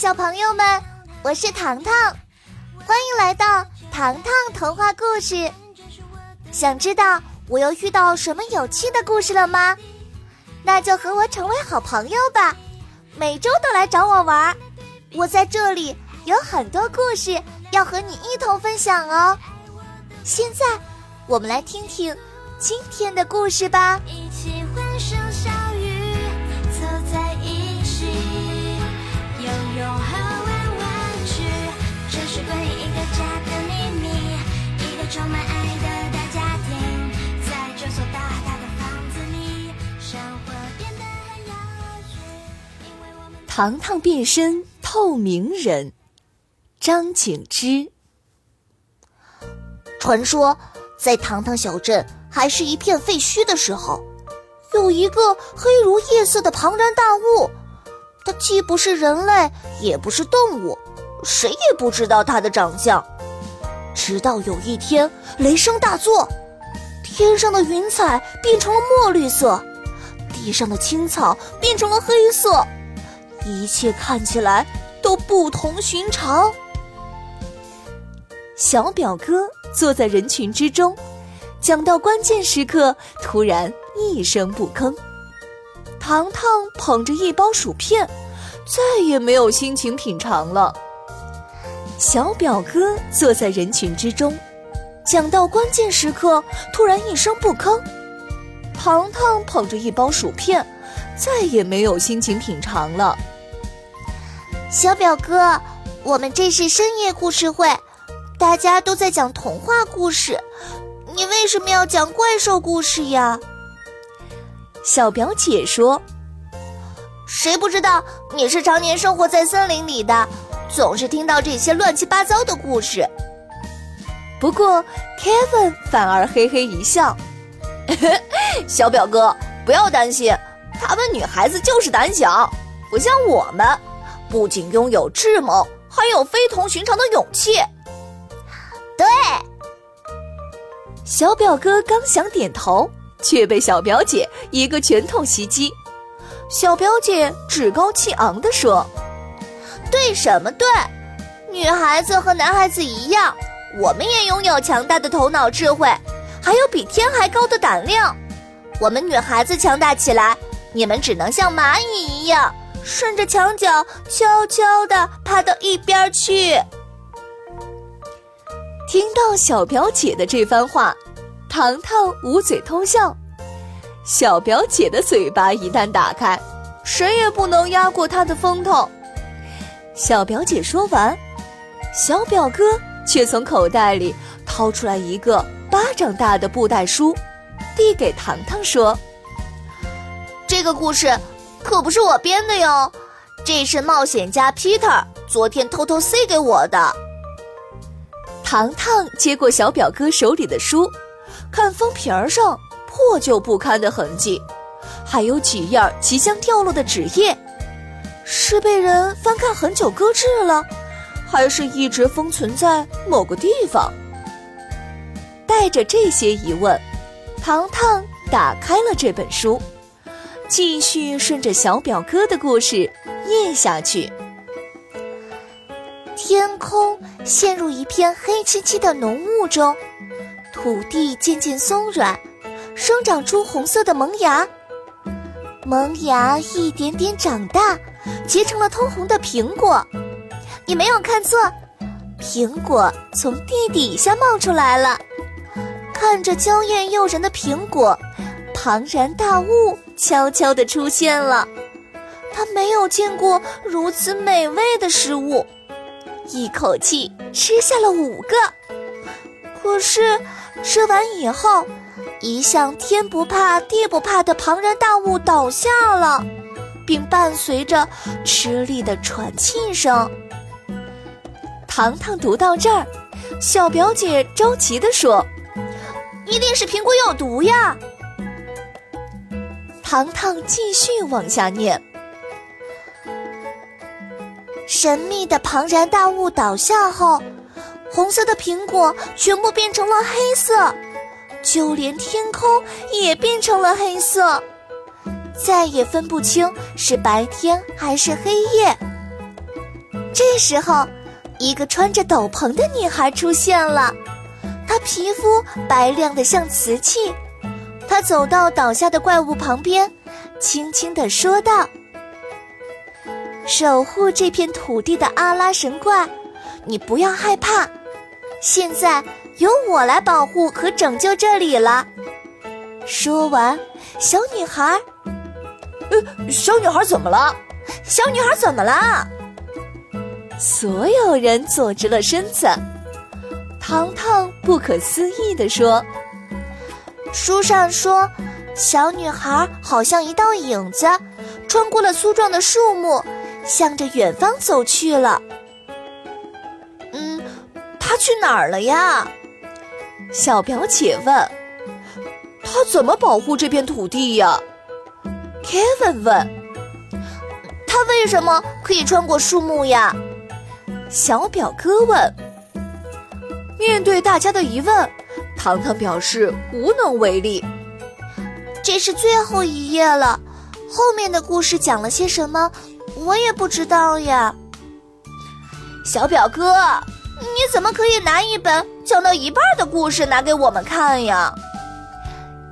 小朋友们，我是糖糖，欢迎来到糖糖童话故事。想知道我又遇到什么有趣的故事了吗？那就和我成为好朋友吧，每周都来找我玩。我在这里有很多故事要和你一同分享哦。现在，我们来听听今天的故事吧。糖糖变身透明人，张景之。传说，在糖糖小镇还是一片废墟的时候，有一个黑如夜色的庞然大物。它既不是人类，也不是动物，谁也不知道它的长相。直到有一天，雷声大作，天上的云彩变成了墨绿色，地上的青草变成了黑色，一切看起来都不同寻常。小表哥。坐在人群之中，讲到关键时刻，突然一声不吭。糖糖捧着一包薯片，再也没有心情品尝了。小表哥坐在人群之中，讲到关键时刻，突然一声不吭。糖糖捧着一包薯片，再也没有心情品尝了。小表哥，我们这是深夜故事会。大家都在讲童话故事，你为什么要讲怪兽故事呀？小表姐说：“谁不知道你是常年生活在森林里的，总是听到这些乱七八糟的故事。”不过，Kevin 反而嘿嘿一笑：“ 小表哥，不要担心，他们女孩子就是胆小，不像我们，不仅拥有智谋，还有非同寻常的勇气。”对，小表哥刚想点头，却被小表姐一个拳头袭击。小表姐趾高气昂地说：“对什么对？女孩子和男孩子一样，我们也拥有强大的头脑智慧，还有比天还高的胆量。我们女孩子强大起来，你们只能像蚂蚁一样，顺着墙角悄悄地爬到一边去。”听到小表姐的这番话，糖糖捂嘴偷笑。小表姐的嘴巴一旦打开，谁也不能压过她的风头。小表姐说完，小表哥却从口袋里掏出来一个巴掌大的布袋书，递给糖糖说：“这个故事可不是我编的哟，这是冒险家 Peter 昨天偷偷塞给我的。”糖糖接过小表哥手里的书，看封皮儿上破旧不堪的痕迹，还有几页即将掉落的纸页，是被人翻看很久搁置了，还是一直封存在某个地方？带着这些疑问，糖糖打开了这本书，继续顺着小表哥的故事念下去。天空陷入一片黑漆漆的浓雾中，土地渐渐松软，生长出红色的萌芽。萌芽一点点长大，结成了通红的苹果。你没有看错，苹果从地底下冒出来了。看着娇艳诱人的苹果，庞然大物悄悄地出现了。他没有见过如此美味的食物。一口气吃下了五个，可是吃完以后，一向天不怕地不怕的庞然大物倒下了，并伴随着吃力的喘气声。糖糖读到这儿，小表姐着急地说：“一定是苹果有毒呀！”糖糖继续往下念。神秘的庞然大物倒下后，红色的苹果全部变成了黑色，就连天空也变成了黑色，再也分不清是白天还是黑夜。这时候，一个穿着斗篷的女孩出现了，她皮肤白亮的像瓷器。他走到倒下的怪物旁边，轻轻地说道：“守护这片土地的阿拉神怪，你不要害怕，现在由我来保护和拯救这里了。”说完，小女孩，呃，小女孩怎么了？小女孩怎么了？所有人坐直了身子。糖糖不可思议地说：“书上说，小女孩好像一道影子，穿过了粗壮的树木，向着远方走去了。”嗯，她去哪儿了呀？小表姐问。“她怎么保护这片土地呀？”Kevin 问。“她为什么可以穿过树木呀？”小表哥问：“面对大家的疑问，糖糖表示无能为力。这是最后一页了，后面的故事讲了些什么，我也不知道呀。”小表哥，你怎么可以拿一本讲到一半的故事拿给我们看呀？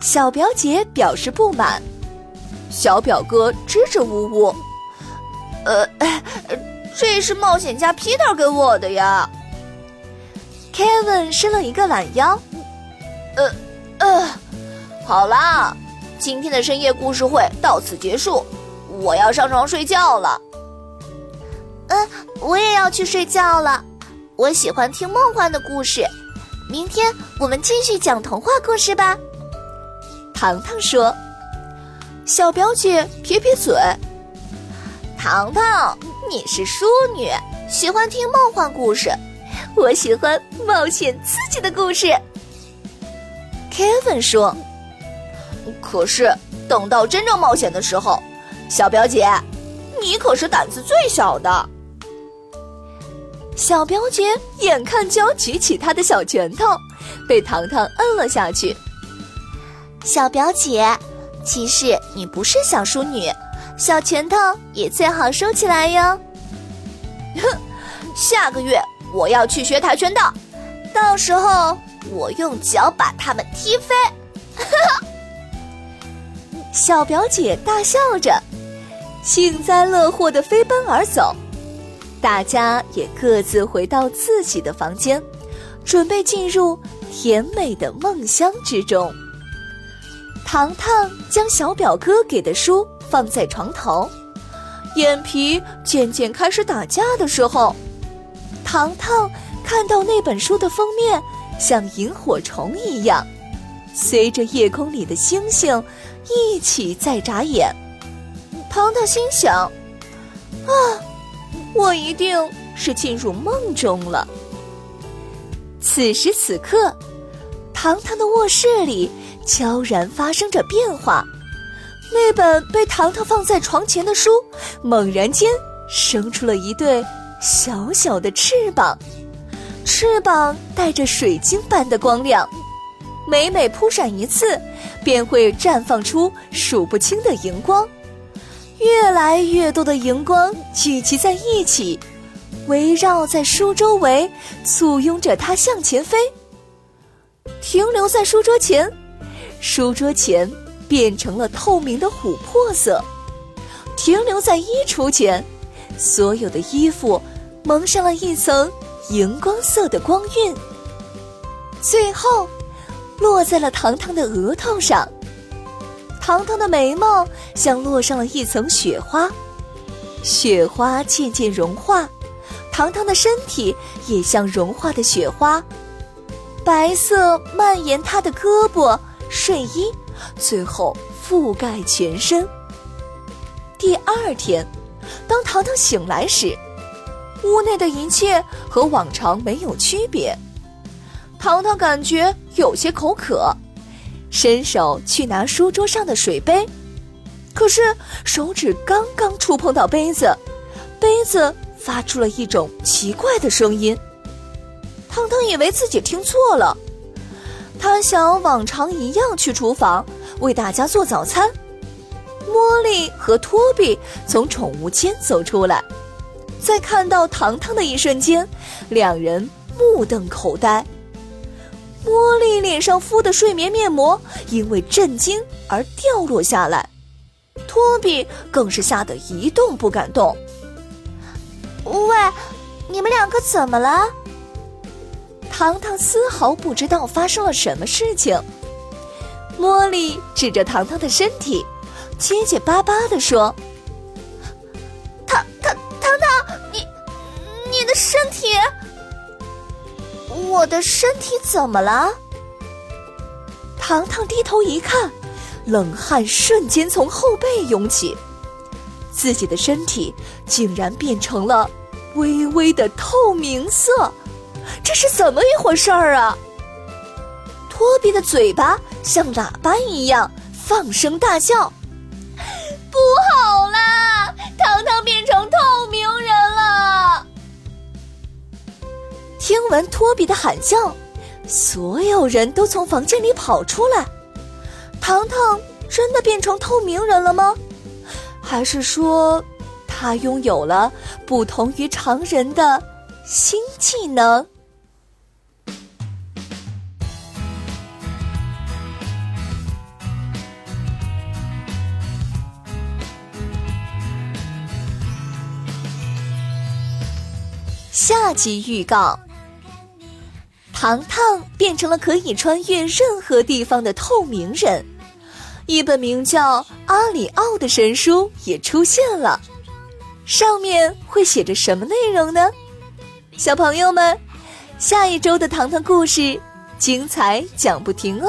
小表姐表示不满。小表哥支支吾吾：“呃。”这是冒险家 Peter 给我的呀。Kevin 伸了一个懒腰。呃，呃，好啦，今天的深夜故事会到此结束，我要上床睡觉了。嗯，我也要去睡觉了。我喜欢听梦幻的故事。明天我们继续讲童话故事吧。糖糖说。小表姐撇撇嘴。糖糖。你是淑女，喜欢听梦幻故事，我喜欢冒险刺激的故事。Kevin 说：“可是等到真正冒险的时候，小表姐，你可是胆子最小的。”小表姐眼看就要举起她的小拳头，被糖糖摁了下去。小表姐，其实你不是小淑女。小拳头也最好收起来哟。哼，下个月我要去学跆拳道，到时候我用脚把他们踢飞。哈哈，小表姐大笑着，幸灾乐祸的飞奔而走。大家也各自回到自己的房间，准备进入甜美的梦乡之中。糖糖将小表哥给的书。放在床头，眼皮渐渐开始打架的时候，糖糖看到那本书的封面像萤火虫一样，随着夜空里的星星一起在眨眼。糖糖心想：“啊，我一定是进入梦中了。”此时此刻，糖糖的卧室里悄然发生着变化。那本被糖糖放在床前的书，猛然间生出了一对小小的翅膀，翅膀带着水晶般的光亮，每每扑闪一次，便会绽放出数不清的荧光。越来越多的荧光聚集在一起，围绕在书周围，簇拥着它向前飞。停留在书桌前，书桌前。变成了透明的琥珀色，停留在衣橱前，所有的衣服蒙上了一层荧光色的光晕，最后落在了糖糖的额头上。糖糖的眉毛像落上了一层雪花，雪花渐渐融化，糖糖的身体也像融化的雪花，白色蔓延她的胳膊、睡衣。最后覆盖全身。第二天，当糖糖醒来时，屋内的一切和往常没有区别。糖糖感觉有些口渴，伸手去拿书桌上的水杯，可是手指刚刚触碰到杯子，杯子发出了一种奇怪的声音。糖糖以为自己听错了。他想往常一样去厨房为大家做早餐。茉莉和托比从宠物间走出来，在看到糖糖的一瞬间，两人目瞪口呆。茉莉脸上敷的睡眠面膜因为震惊而掉落下来，托比更是吓得一动不敢动。喂，你们两个怎么了？糖糖丝毫不知道发生了什么事情。茉莉指着糖糖的身体，结结巴巴地说：“我的身体怎么了？”糖糖低头一看，冷汗瞬间从后背涌起，自己的身体竟然变成了微微的透明色。这是怎么一回事儿啊？托比的嘴巴像喇叭一样放声大叫：“ 不好啦！糖糖变成透明听闻托比的喊叫，所有人都从房间里跑出来。糖糖真的变成透明人了吗？还是说，他拥有了不同于常人的新技能？下集预告：糖糖变成了可以穿越任何地方的透明人，一本名叫《阿里奥》的神书也出现了，上面会写着什么内容呢？小朋友们，下一周的糖糖故事精彩讲不停哦！